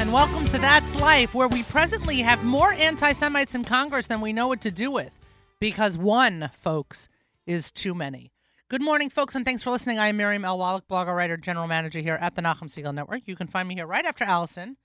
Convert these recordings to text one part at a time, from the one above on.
and welcome to That's Life, where we presently have more anti Semites in Congress than we know what to do with. Because one, folks, is too many. Good morning, folks, and thanks for listening. I am Miriam L. Wallach, blogger, writer, general manager here at the Nachum Segal Network. You can find me here right after Allison.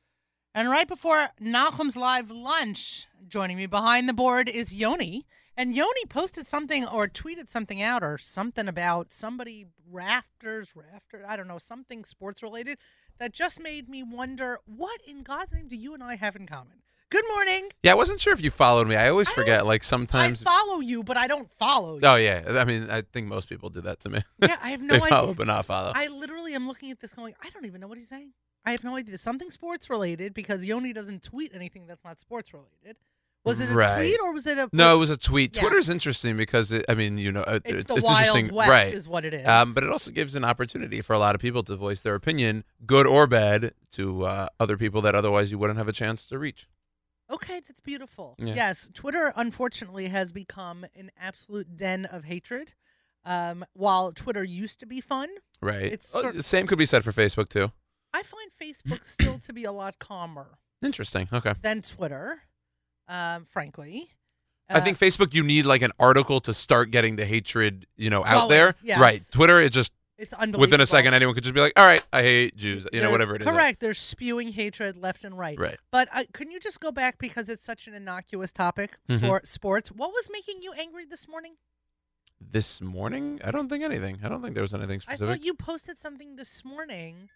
And right before Nachum's live lunch, joining me behind the board is Yoni. And Yoni posted something or tweeted something out or something about somebody rafters, rafter, I don't know, something sports related that just made me wonder what in God's name do you and I have in common? Good morning. Yeah, I wasn't sure if you followed me. I always I forget. Like sometimes. I follow you, but I don't follow you. oh yeah, I mean, I think most people do that to me. Yeah, I have no they idea. follow but not follow. I literally am looking at this going, I don't even know what he's saying. I have no idea. Something sports related because Yoni doesn't tweet anything that's not sports related. Was it a Right. tweet or was it a no, it was a tweet. Yeah. Twitter's interesting because it, I mean, you know, uh, It's it's, the it's Wild interesting, West right? is what it is. Um, but it also gives an opportunity for a lot of people to voice their opinion, good or bad, to uh, other people that otherwise you wouldn't have a chance to reach. Okay, that's beautiful. Yeah. Yes, Twitter unfortunately has become an absolute den of hatred. Um, while Twitter used to be fun, Right. It's Oh, sort- same could be said for Facebook too. I find Facebook still to be a lot calmer Interesting. Okay. than Twitter. Um, frankly, I Uh, think Facebook, you need like an article to start getting the hatred, you know, out Going, there. yes. Right. Twitter, it just it's unbelievable. within a second, anyone could just be like, "All right, I hate Jews," you know, They're- whatever it is. Correct. They're spewing hatred left and right. Right. But uh, can you just go back because it's such an innocuous topic? Mhm. Sport, sports. What was making you angry this morning? This morning, I don't think anything. I don't think there was anything I specific. thought you posted something this morning.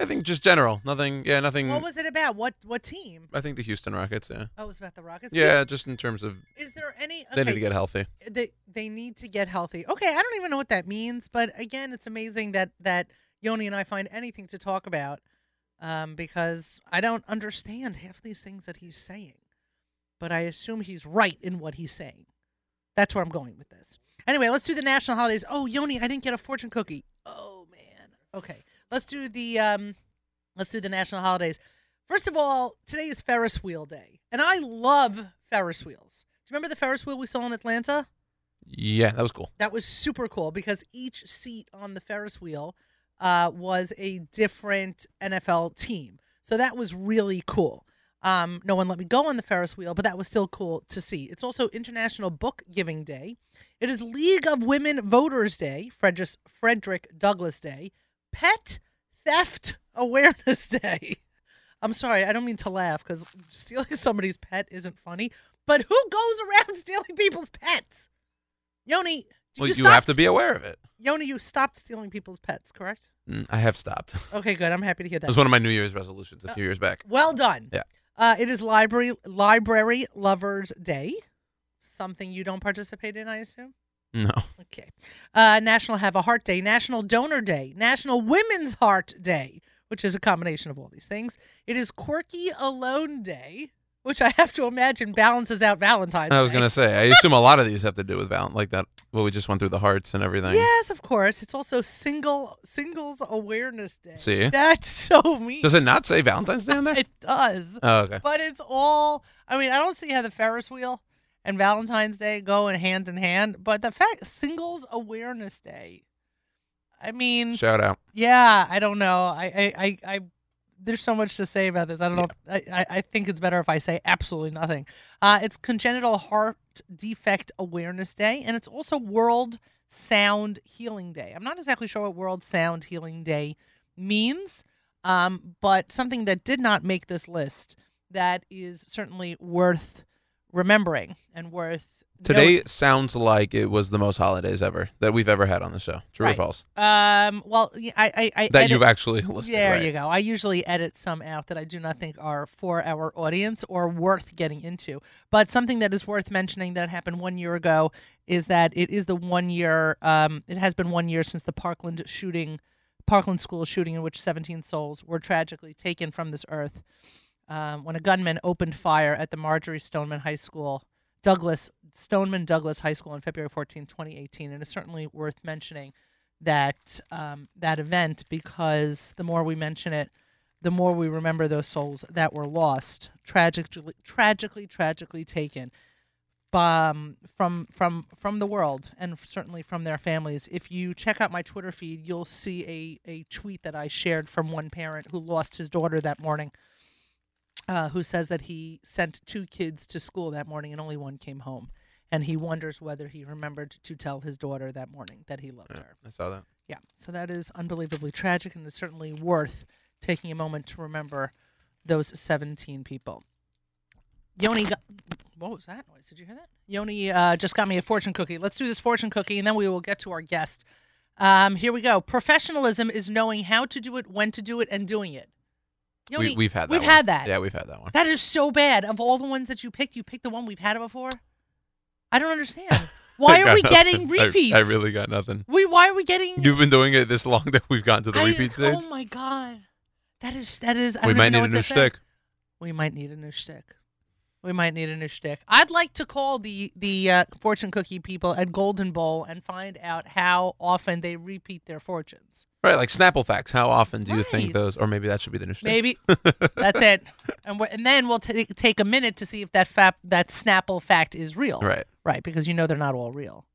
I think just general. Nothing. Yeah, nothing. What was it about? What what team? I think the Houston Rockets. Yeah. Oh, it was about the Rockets. Yeah, just in terms of Is there any? they need to get healthy. They they need to get healthy. Okay, I don't even know what that means, but again, it's amazing that that Yoni and I find anything to talk about, um, because I don't understand half these things that he's saying, but I assume he's right in what he's saying. That's where I'm going with this. Anyway, let's do the national holidays. Oh, Yoni, I didn't get a fortune cookie. Oh man. Okay, let's do the um, let's do the national holidays. First of all, today is Ferris wheel day, and I love Ferris wheels. Do you remember the Ferris wheel we saw in Atlanta? Yeah, that was cool. That was super cool because each seat on the Ferris wheel uh, was a different NFL team. So that was really cool. Um, no one let me go on the Ferris wheel, but that was still cool to see. It's also International Book Giving Day. It is League of Women Voters Day, Frederick, Frederick Douglass Day, Pet Theft Awareness Day. I'm sorry, I don't mean to laugh because stealing somebody's pet isn't funny. But who goes around stealing people's pets? Yoni, Well, you, you, have to be aware of it. Yoni, you stopped stealing people's pets, correct? Mm, I have stopped. Okay, good. I'm happy to hear that. It was one of my New Year's resolutions a few years back. Well done. Yeah. Uh, it is library library lovers day. Something you don't participate in, I assume. No. Okay. Uh, National Have a Heart Day, National Donor Day, National Women's Heart Day, which is a combination of all these things. It is Quirky Alone Day, which I have to imagine balances out Valentine's I was Day. gonna say. I assume a lot of these have to do with Val, like that. Well, we just went through the hearts and everything. Yes, of course. It's also Single Singles Awareness Day. See? That's so mean. Does it not say Valentine's Day on there? It does. Oh, okay. But it's all I mean, I don't see how the Ferris wheel and Valentine's Day go in hand in hand, but the fact Singles Awareness Day. I mean, Shout out. yeah, I don't know. I I I, I there's so much to say about this. I don't know. If, I, I I think it's better if I say absolutely nothing. Uh, it's Congenital Heart Defect Awareness Day, and it's also World Sound Healing Day. I'm not exactly sure what World Sound Healing Day means, um, but something that did not make this list that is certainly worth remembering and worth Today noting. sounds like it was the most holidays ever that we've ever had on the show. True Right. or false? Um, well, I I, I That edit- you've actually listed. There right. you go. I usually edit some out that I do not think are for our audience or worth getting into. But something that is worth mentioning that happened one year ago is that it is the one year. Um, it has been one year since the Parkland shooting, Parkland school shooting, in which 17 souls were tragically taken from this earth um, when a gunman opened fire at the Marjorie Stoneman High School, Douglas Stoneman Douglas High School on February 14, 2018. And it's certainly worth mentioning that um, that event because the more we mention it, the more we remember those souls that were lost, tragically, tragically, tragically taken um, from from from the world and certainly from their families. If you check out my Twitter feed, you'll see a a tweet that I shared from one parent who lost his daughter that morning. Uh, who says that he sent two kids to school that morning and only one came home. And he wonders whether he remembered to tell his daughter that morning that he loved Yeah, her. I saw that. Yeah, so that is unbelievably tragic and is certainly worth taking a moment to remember those 17 people. Yoni, got, what was that noise? Did you hear that? Yoni uh, just got me a fortune cookie. Let's do this fortune cookie and then we will get to our guest. Um, here we go. Professionalism is knowing how to do it, when to do it, and doing it. Yoni, we, we've had that. we've one. had that. Yeah, we've had that one. That is so bad. Of all the ones that you picked, you picked the one we've had it before. I don't understand. Why are we nothing. getting I- repeats? I, really got nothing. We why are we getting? You've been doing it this long that we've gotten to the I- repeat stage. Oh my god, that is that is. I we might know need a new to say. stick. We might need a new stick. We might need a new stick. I'd like to call the the uh, fortune cookie people at Golden Bowl and find out how often they repeat their fortunes. Right, like Snapple facts. How often do you think Right. those? Or maybe that should be the new stick. Maybe that's it. And we and then we'll ta take a minute to see if that fap that Snapple fact is real. Right. Right, because you know they're not all real.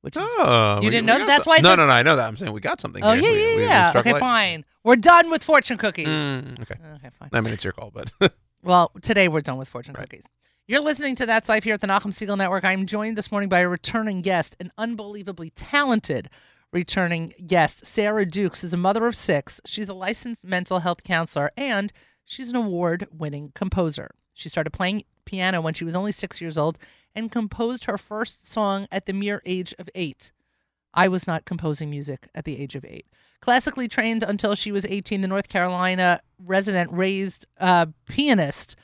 Which is Oh, You didn't know got? That's some- why it No, says- no, no. I know that. I'm saying we got something. Oh here. yeah, We- yeah, we- we yeah. struck Okay, light. fine. We're done with fortune cookies. Mm, okay. Okay, fine. I mean, it's your call, but Well, today we're done with fortune Right. cookies. You're listening to That's Life here at the Nachum Segal Network. I'm joined this morning by a returning guest, an unbelievably talented returning guest. Sarah Dukes is a mother of six. She's a licensed mental health counselor and she's an award winning composer. She started playing piano when she was only six years old and composed her first song at the mere age of eight. I was not composing music at the age of eight. Classically trained until she was 18, the North Carolina resident raised uh, pianist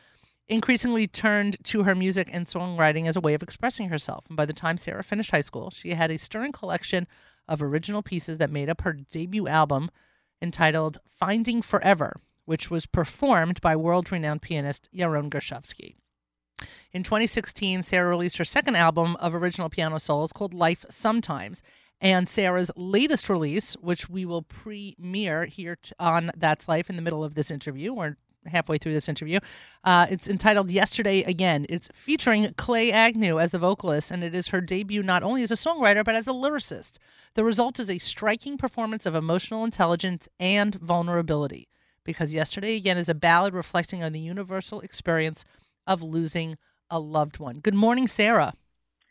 increasingly turned to her music and songwriting as a way of expressing herself. And by the time Sarah finished high school, she had a stirring collection of original pieces that made up her debut album entitled Finding Forever, which was performed by world renowned pianist Yaron Gershovsky. In 2016, Sarah released her second album of original piano solos called Life Sometimes. And Sarah's latest release, which we will premiere here on That's Life in the middle of this interview, or halfway through this interview. Uh, it's entitled Yesterday Again. It's featuring Clay Agnew as the vocalist, and it is her debut not only as a songwriter, but as a lyricist. The result is a striking performance of emotional intelligence and vulnerability, because Yesterday Again is a ballad reflecting on the universal experience of losing a loved one. Good morning, Sarah.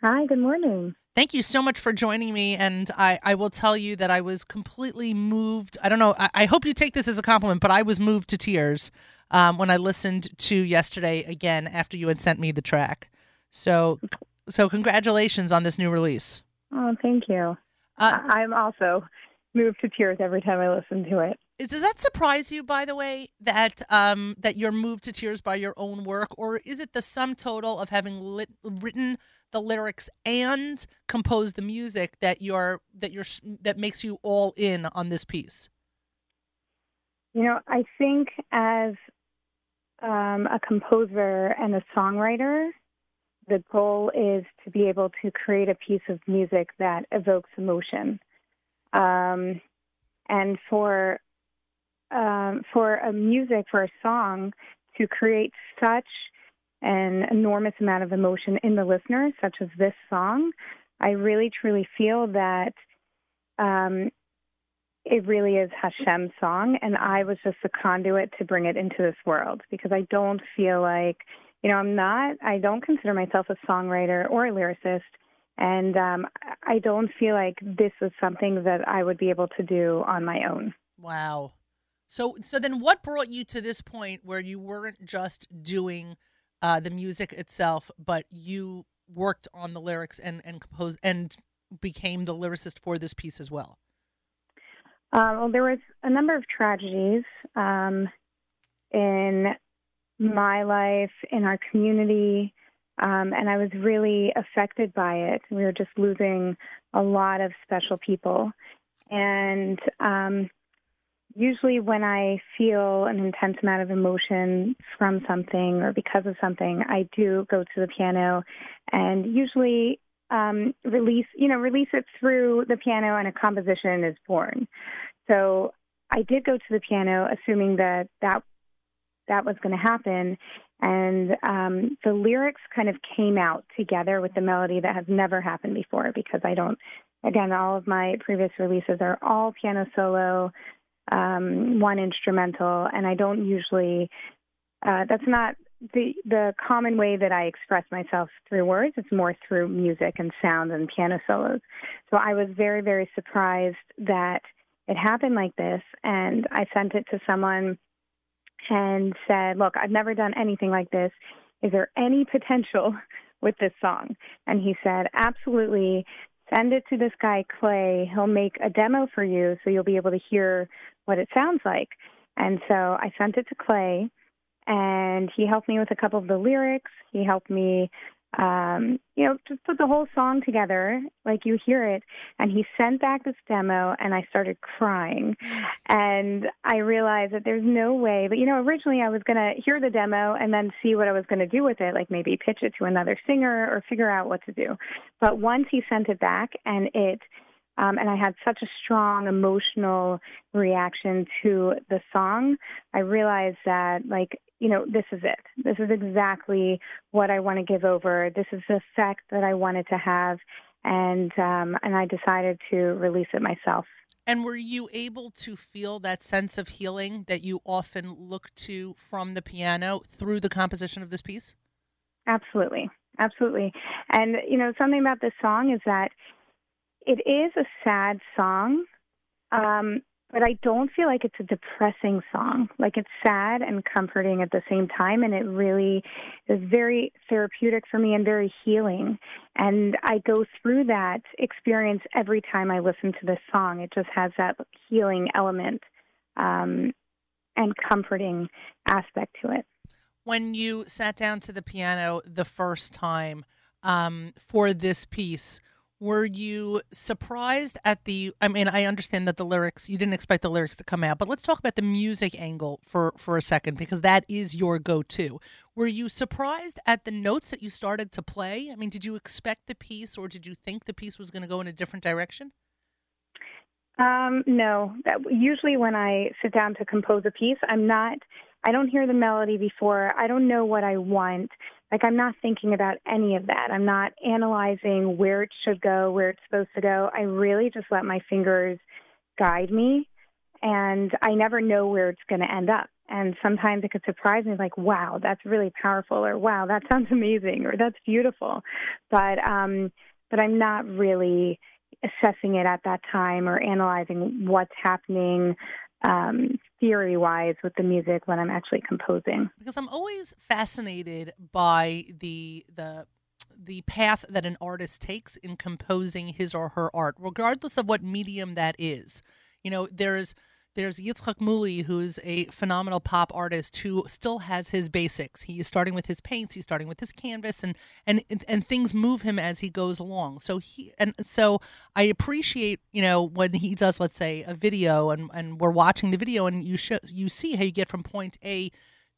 Hi, good morning. Thank you so much for joining me. And I, I will tell you that I was completely moved. I don't know. I, I hope you take this as a compliment, but I was moved to tears um, when I listened to yesterday again after you had sent me the track. So, so congratulations on this new release. Oh, thank you. Uh, I'm also moved to tears every time I listen to it. does that surprise you, by the way, that um, that you're moved to tears by your own work, or is it the sum total of having lit, written the lyrics and composed the music that you're that you're that makes you all in on this piece? You know, I think as um, a composer and a songwriter, the goal is to be able to create a piece of music that evokes emotion. Um, and for um, for a music, for a song, to create such an enormous amount of emotion in the listener, such as this song, I really truly feel that um, it really is Hashem's song, and I was just the conduit to bring it into this world because I don't feel like, you know, I'm not, I don't consider myself a songwriter or a lyricist, and um, I don't feel like this was something that I would be able to do on my own. Wow. So so then what brought you to this point where you weren't just doing uh, the music itself, but you worked on the lyrics and and composed and became the lyricist for this piece as well? Uh, well, there was a number of tragedies um, in my life, in our community, um, and I was really affected by it. We were just losing a lot of special people. And um, usually, when I feel an intense amount of emotion from something or because of something, I do go to the piano and usually um, release, you know, release it through the piano, and a composition is born. So I did go to the piano, assuming that that that was going to happen, and um, the lyrics kind of came out together with the melody that has never happened before. Because I don't, again, all of my previous releases are all piano solo, um, one instrumental, and I don't usually uh, that's not the the common way that I express myself through words. is more through music and sound and piano solos. So I was very very surprised that it happened like this, and I sent it to someone and said, "Look, I've never done anything like this. Is there any potential with this song?" And he said, "Absolutely." Send it to this guy Clay. He'll make a demo for you, so you'll be able to hear what it sounds like. And so I sent it to Clay and he helped me with a couple of the lyrics. He helped me, um, you know, just put the whole song together like you hear it. And he sent back this demo, and I started crying. And I realized that there's no way. But you know, originally I was gonna hear the demo and then see what I was gonna do with it, like maybe pitch it to another singer or figure out what to do. But once he sent it back, and it um, and I had such a strong emotional reaction to the song. I realized that, like, you know, this is it. This is exactly what I want to give over. This is the effect that I wanted to have, and um, and I decided to release it myself. And were you able to feel that sense of healing that you often look to from the piano through the composition of this piece? Absolutely, absolutely. And you know, something about this song is that it is a sad song, um, but I don't feel like it's a depressing song. Like it's sad and comforting at the same time, and it really is very therapeutic for me and very healing. And I go through that experience every time I listen to this song. It just has that healing element um, and comforting aspect to it. When you sat down to the piano the first time um, for this piece, were you surprised at the i mean i understand that the lyrics you didn't expect the lyrics to come out but let's talk about the music angle for for a second because that is your go-to. Were you surprised at the notes that you started to play? I mean did you expect the piece or did you think the piece was going to go in a different direction? Um, no. Usually when i sit down to compose a piece i'm not i don't hear the melody before. I don't know what i want like I'm not thinking about any of that. I'm not analyzing where it should go, where it's supposed to go. I really just let my fingers guide me and I never know where it's going to end up. And sometimes it could surprise me like, wow, that's really powerful or wow, that sounds amazing or that's beautiful. But um but I'm not really assessing it at that time or analyzing what's happening um, theory wise with the music when I'm actually composing. Because I'm always fascinated by the the the path that an artist takes in composing his or her art, regardless of what medium that is. You know, there's there's Yitzhak Moully, who's a phenomenal pop artist who still has his basics. He is starting with his paints, he's starting with his canvas, and and and things move him as he goes along. So he and so I appreciate you know when he does, let's say, a video, and and we're watching the video, and you show you see how you get from point A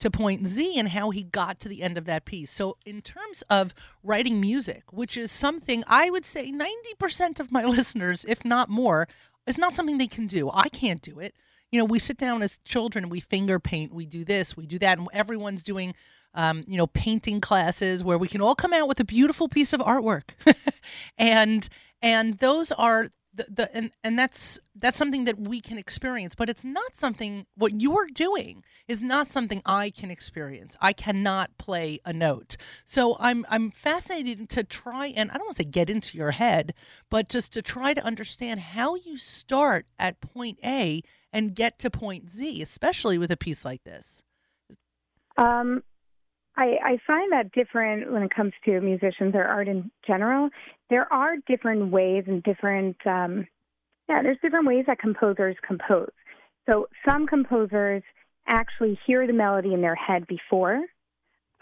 to point Z and how he got to the end of that piece. So, in terms of writing music, which is something I would say 90% of my listeners, if not more, is not something they can do. I can't do it. You know, we sit down as children we finger paint, we do this, we do that, and everyone's doing um, you know, painting classes where we can all come out with a beautiful piece of artwork. and and those are the, the and and that's that's something that we can experience but it's not something what you're doing is not something i can experience. I cannot play a note. So i'm i'm fascinated to try and i don't want to say get into your head but just to try to understand how you start at point a and get to point z especially with a piece like this. Um I, I find that different when it comes to musicians or art in general. There are different ways and different, um, yeah, there's different ways that composers compose. So some composers actually hear the melody in their head before,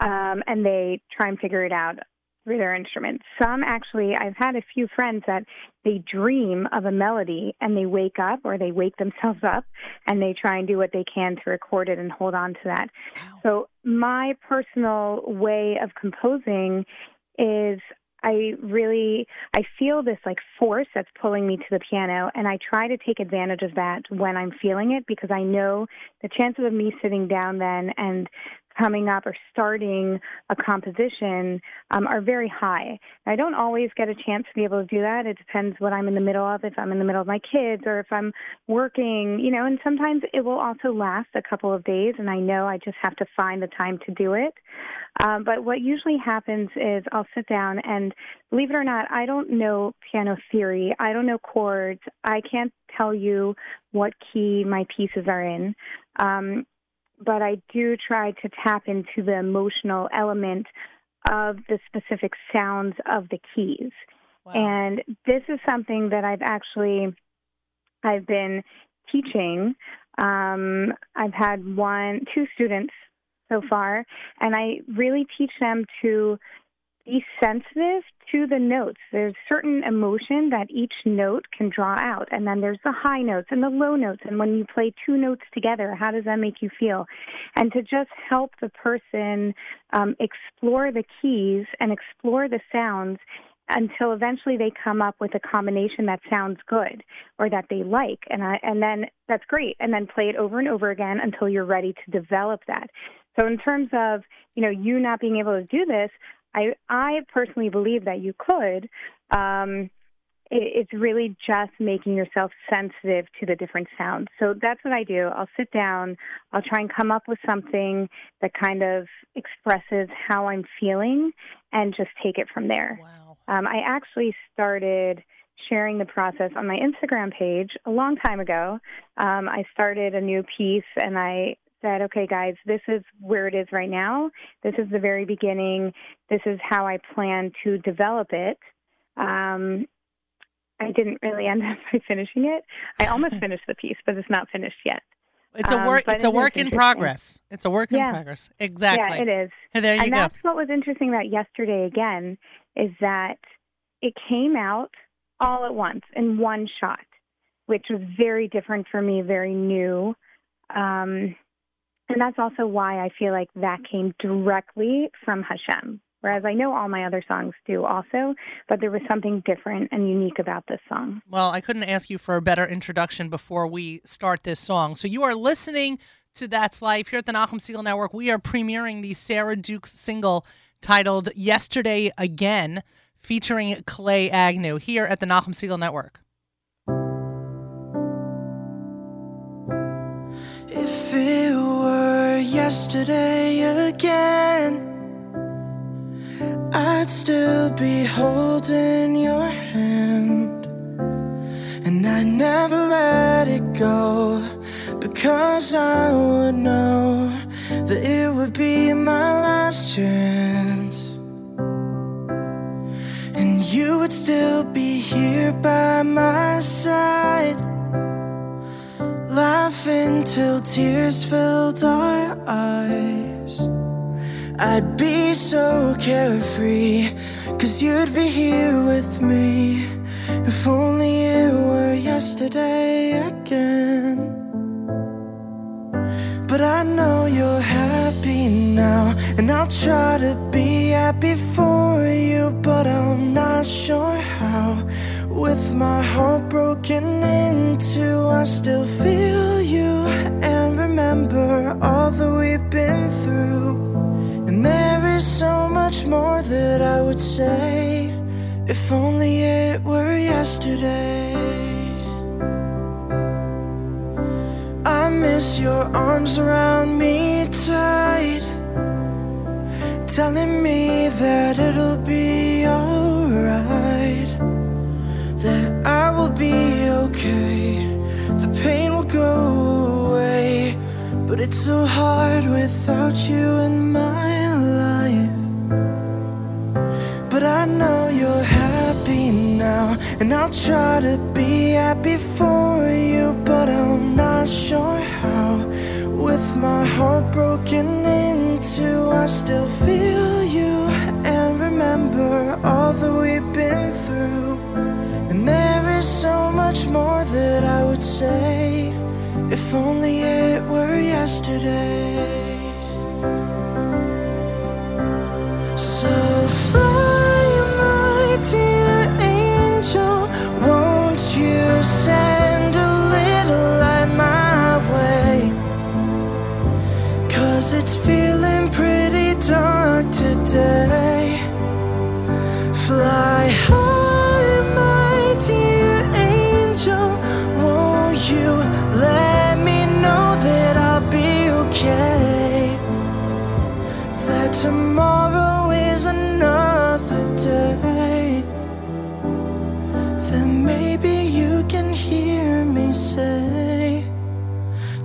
um, and they try and figure it out through their instruments. Some actually, I've had a few friends that they dream of a melody and they wake up or they wake themselves up and they try and do what they can to record it and hold on to that. Wow. So, my personal way of composing is I really I feel this like force that's pulling me to the piano and I try to take advantage of that when I'm feeling it because I know the chances of me sitting down then and coming up or starting a composition um, are very high. I don't always get a chance to be able to do that. It depends what I'm in the middle of, if I'm in the middle of my kids or if I'm working, you know, and sometimes it will also last a couple of days, and I know I just have to find the time to do it. Um, but what usually happens is I'll sit down and believe it or not, I don't know piano theory. I don't know chords. I can't tell you what key my pieces are in. Um, but I do try to tap into the emotional element of the specific sounds of the keys. Wow. And this is something that I've actually I've been teaching. Um, I've had one, two students so far, and I really teach them to be sensitive to the notes. There's certain emotion that each note can draw out, and then there's the high notes and the low notes. And when you play two notes together, how does that make you feel? And to just help the person um, explore the keys and explore the sounds until eventually they come up with a combination that sounds good or that they like and I, and then that's great and then play it over and over again until you're ready to develop that so in terms of you know you not being able to do this I I personally believe that you could. Um, it, it's really just making yourself sensitive to the different sounds. So that's what I do. I'll sit down. I'll try and come up with something that kind of expresses how I'm feeling, and just take it from there. Wow. Um, I actually started sharing the process on my Instagram page a long time ago. Um, I started a new piece and I said, okay, guys, this is where it is right now. This is the very beginning. This is how I plan to develop it. Um, I didn't really end up by finishing it. I almost finished the piece, but it's not finished yet. It's a work. Um, it's a work in progress. It's a work in progress. Exactly. Yeah, it is. And there you and go. that's what was interesting about yesterday. Again, is that it came out all at once in one shot, which was very different for me, very new. Um, and that's also why I feel like that came directly from Hashem. Whereas I know all my other songs do also, but there was something different and unique about this song. Well, I couldn't ask you for a better introduction before we start this song. So you are listening to That's Life here at the Nachum Segal Network. We are premiering the Sarah Dukes single titled Yesterday Again, featuring Clay Agnew here at the Nachum Segal Network. Yesterday again, I'd still be holding your hand, and I'd never let it go because I would know that it would be my last chance. And you would still be here by my side laughing till tears filled our eyes. I'd be so carefree, cause you'd be here with me. If only it were yesterday again. But I know you're happy now, and I'll try to be happy for you, but I'm not sure how. With my heart broken in two, I still feel you and remember all that we've been through. And there is so much more that I would say if only it were yesterday. I miss your arms around me tight, telling me that it'll be alright it's so hard without you in my life. But I know you're happy now. And I'll try to be happy for you. But I'm not sure how. With my heart broken in two, I still feel you and remember all that we've been through. And there is so much more that I would say if only it were yesterday. So fly, my dear angel Won't you send a little light my way? Cause it's feeling pretty dark today. Fly high.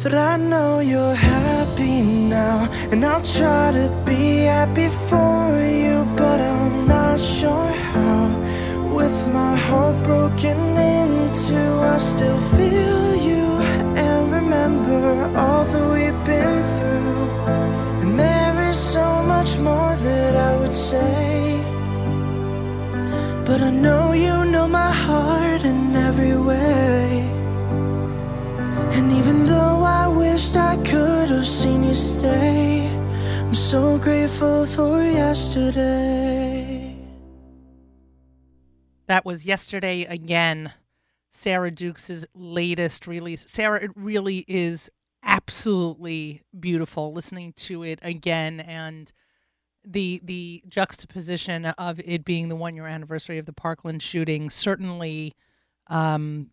That I know you're happy now, and I'll try to be happy for you, but I'm not sure how. With my heart broken in two, I still feel you and remember all that we've been through. And there is so much more that I would say. But I know you know my heart in every way. Wished I could have seen you stay, I'm so grateful for yesterday. That was yesterday again. Sarah Dukes' latest release. Sarah, it really is absolutely beautiful listening to it again and the the juxtaposition of it being the one year anniversary of the Parkland shooting certainly um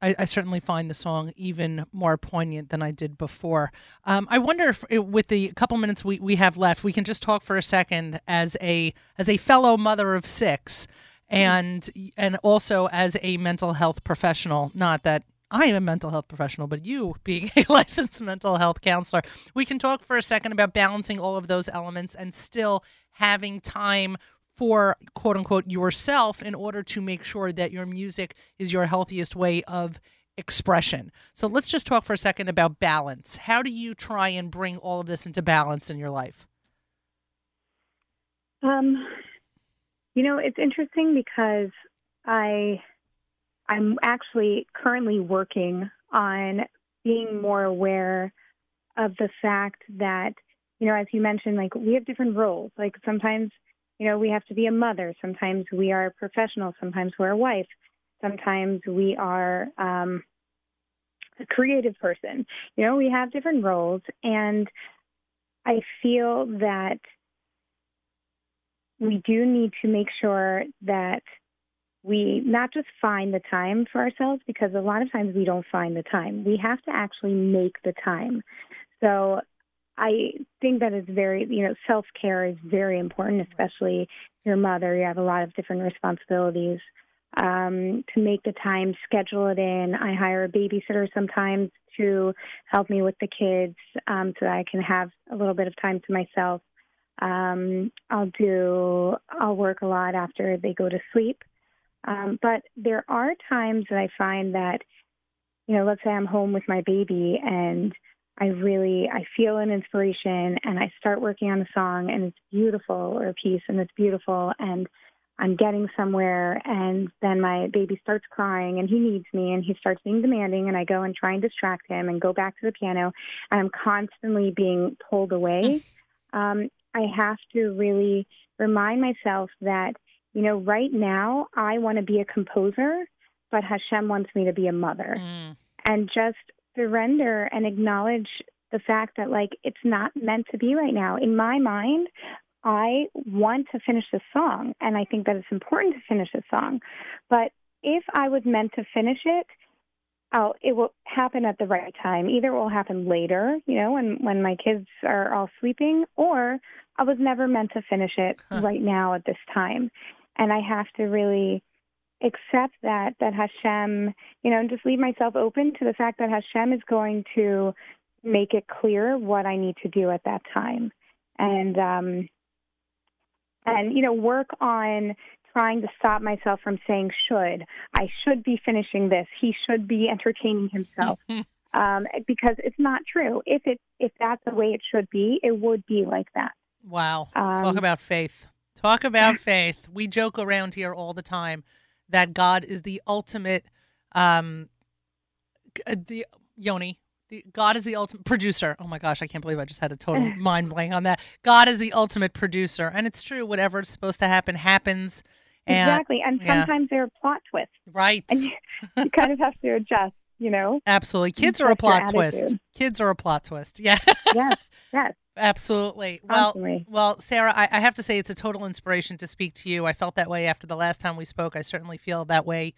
I, I certainly find the song even more poignant than I did before. Um, I wonder if, uh, with the couple minutes we, we have left, we can just talk for a second as a as a fellow mother of six, and and also as a mental health professional. Not that I am a mental health professional, but you being a licensed mental health counselor, we can talk for a second about balancing all of those elements and still having time for quote unquote yourself in order to make sure that your music is your healthiest way of expression. So let's just talk for a second about balance. How do you try and bring all of this into balance in your life? Um, you know, it's interesting because I I'm actually currently working on being more aware of the fact that, you know, as you mentioned, like we have different roles. Like sometimes, you know, we have to be a mother. Sometimes we are a professional. Sometimes we're a wife. Sometimes we are um, a creative person. You know, we have different roles. And I feel that we do need to make sure that we not just find the time for ourselves because a lot of times we don't find the time. We have to actually make the time. So I think that is very, you know, self care is very important, especially your mother. You have a lot of different responsibilities. Um, to make the time, schedule it in. I hire a babysitter sometimes to help me with the kids um, so that I can have a little bit of time to myself. Um, I'll do, I'll work a lot after they go to sleep. Um, but there are times that I find that, you know, let's say I'm home with my baby and I really I feel an inspiration and I start working on a song and it's beautiful or a piece and it's beautiful and I'm getting somewhere and then my baby starts crying and he needs me and he starts being demanding and I go and try and distract him and go back to the piano and I'm constantly being pulled away. um, I have to really remind myself that you know, right now I want to be a composer, but Hashem wants me to be a mother. Mm. And just surrender and acknowledge the fact that, like, it's not meant to be right now. In my mind, I want to finish the song, and I think that it's important to finish the song. But if I was meant to finish it, oh, it will happen at the right time. Either it will happen later, you know, when when my kids are all sleeping, or I was never meant to finish it Huh. right now at this time and I have to really accept that that Hashem, you know, and just leave myself open to the fact that Hashem is going to make it clear what I need to do at that time, and um, and you know, work on trying to stop myself from saying should. I should be finishing this. He should be entertaining himself. Um, because it's not true. If it if that's the way it should be, it would be like that. Wow. Um, Talk about faith. Talk about faith. We joke around here all the time that God is the ultimate um uh, the Yoni. The, God is the ultimate producer. Oh my gosh, I can't believe I just had a total mind blank on that. God is the ultimate producer. And it's true, whatever's supposed to happen happens. And exactly, and yeah. sometimes there are plot twists, right. and you, you kind of have to adjust. You know. Absolutely. Kids are a plot twist. Kids are a plot twist. Yeah. Yes. Yes. Absolutely. Well, Constantly. well, Sarah, I, I have to say it's a total inspiration to speak to you. I felt that way after the last time we spoke. I certainly feel that way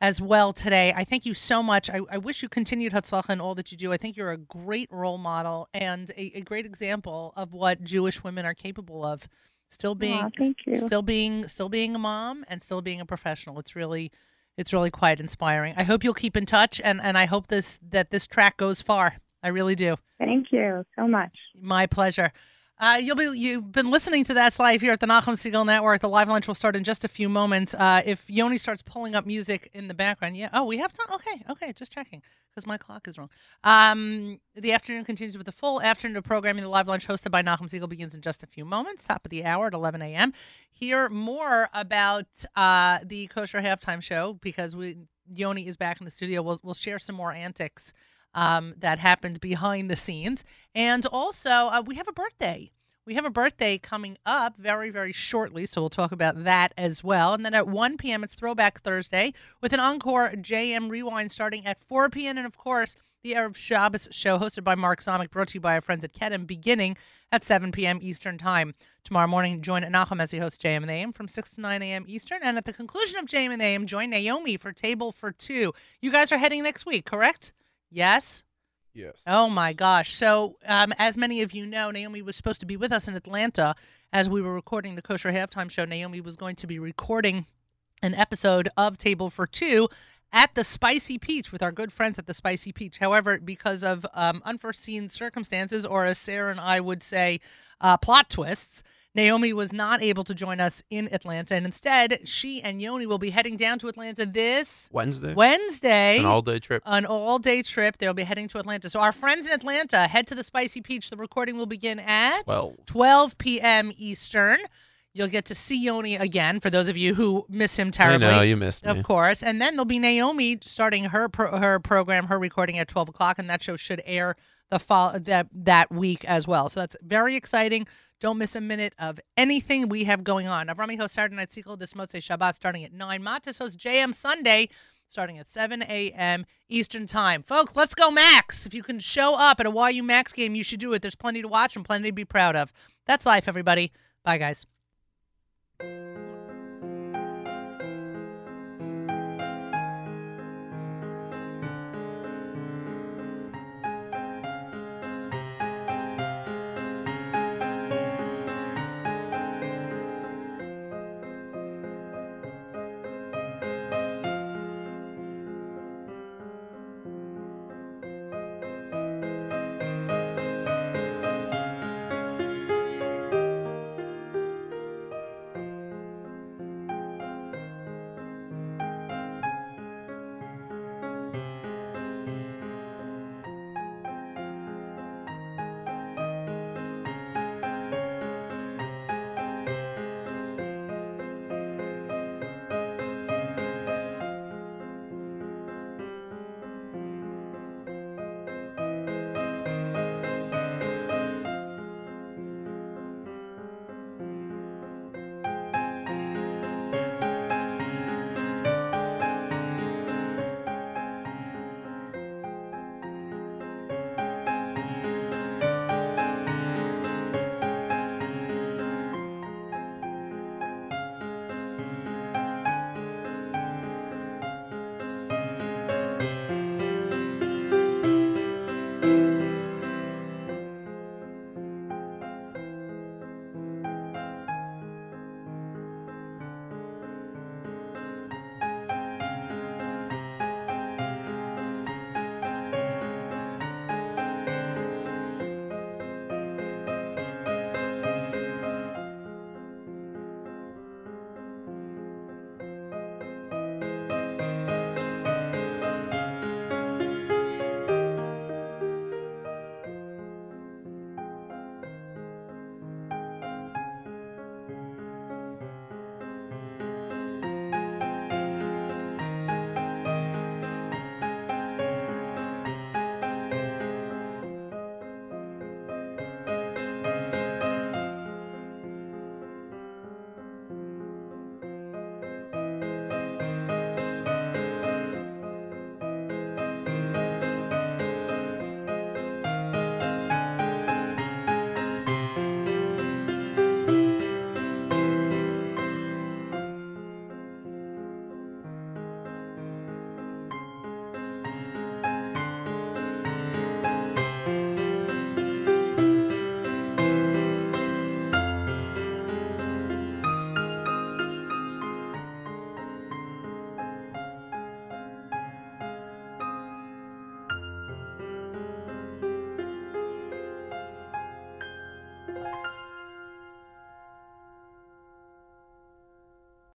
as well today. I thank you so much. I, I wish you continued Hatzlacha in all that you do. I think you're a great role model and a, a great example of what Jewish women are capable of. Still being, Aw, thank you. still being, still being a mom, and still being a professional. It's really, it's really quite inspiring. I hope you'll keep in touch, and and I hope this that this track goes far. I really do. Thank you so much. My pleasure. Uh, you'll be you've been listening to That's Life here at the Nachum Segal Network. The live lunch will start in just a few moments. Uh, if Yoni starts pulling up music in the background, yeah. Oh, we have time. Okay, okay, just checking because my clock is wrong. Um, the afternoon continues with the full afternoon of programming. The live lunch hosted by Nachum Segal begins in just a few moments. Top of the hour at 11 a.m. Hear more about uh, the kosher halftime show because we Yoni is back in the studio. We'll we'll share some more antics um, that happened behind the scenes. And also, uh, we have a birthday. We have a birthday coming up very, very shortly, so we'll talk about that as well. And then at 1 p.m., it's Throwback Thursday with an encore JM Rewind starting at 4 p.m. And of course, the Erev Shabbos show hosted by Mark Zomick, brought to you by our friends at Kedem, beginning at 7 p.m. Eastern Time. Tomorrow morning, join Nachum as he hosts JM and AM from 6 to 9 a.m. Eastern. And at the conclusion of JM and AM, join Naomi for Table for Two. You guys are heading next week, correct? Yes? Yes. Oh my gosh. So, um, as many of you know, Naomi was supposed to be with us in Atlanta as we were recording the Kosher Halftime Show. Naomi was going to be recording an episode of Table for Two at the Spicy Peach with our good friends at the Spicy Peach. However, because of um, unforeseen circumstances, or as Sarah and I would say, uh, plot twists, Naomi was not able to join us in Atlanta. And instead, she and Yoni will be heading down to Atlanta this Wednesday. Wednesday It's an all day trip. an all day trip. They'll be heading to Atlanta. So, our friends in Atlanta, head to the Spicy Peach. The recording will begin at 12. 12 p.m. Eastern. You'll get to see Yoni again for those of you who miss him I terribly. know you missed me. Of course. And then there'll be Naomi starting her pro- her program, her recording at 12 o'clock, and that show should air the fall that that week as well. So that's very exciting. Don't miss a minute of anything we have going on. Avrami hosts Saturday Night Sequel this Motzei Shabbat starting at 9. Matis hosts JM Sunday starting at 7 a.m. Eastern Time. Folks, let's go Macs. If you can show up at a YU Macs game, you should do it. There's plenty to watch and plenty to be proud of. That's life, everybody. Bye, guys.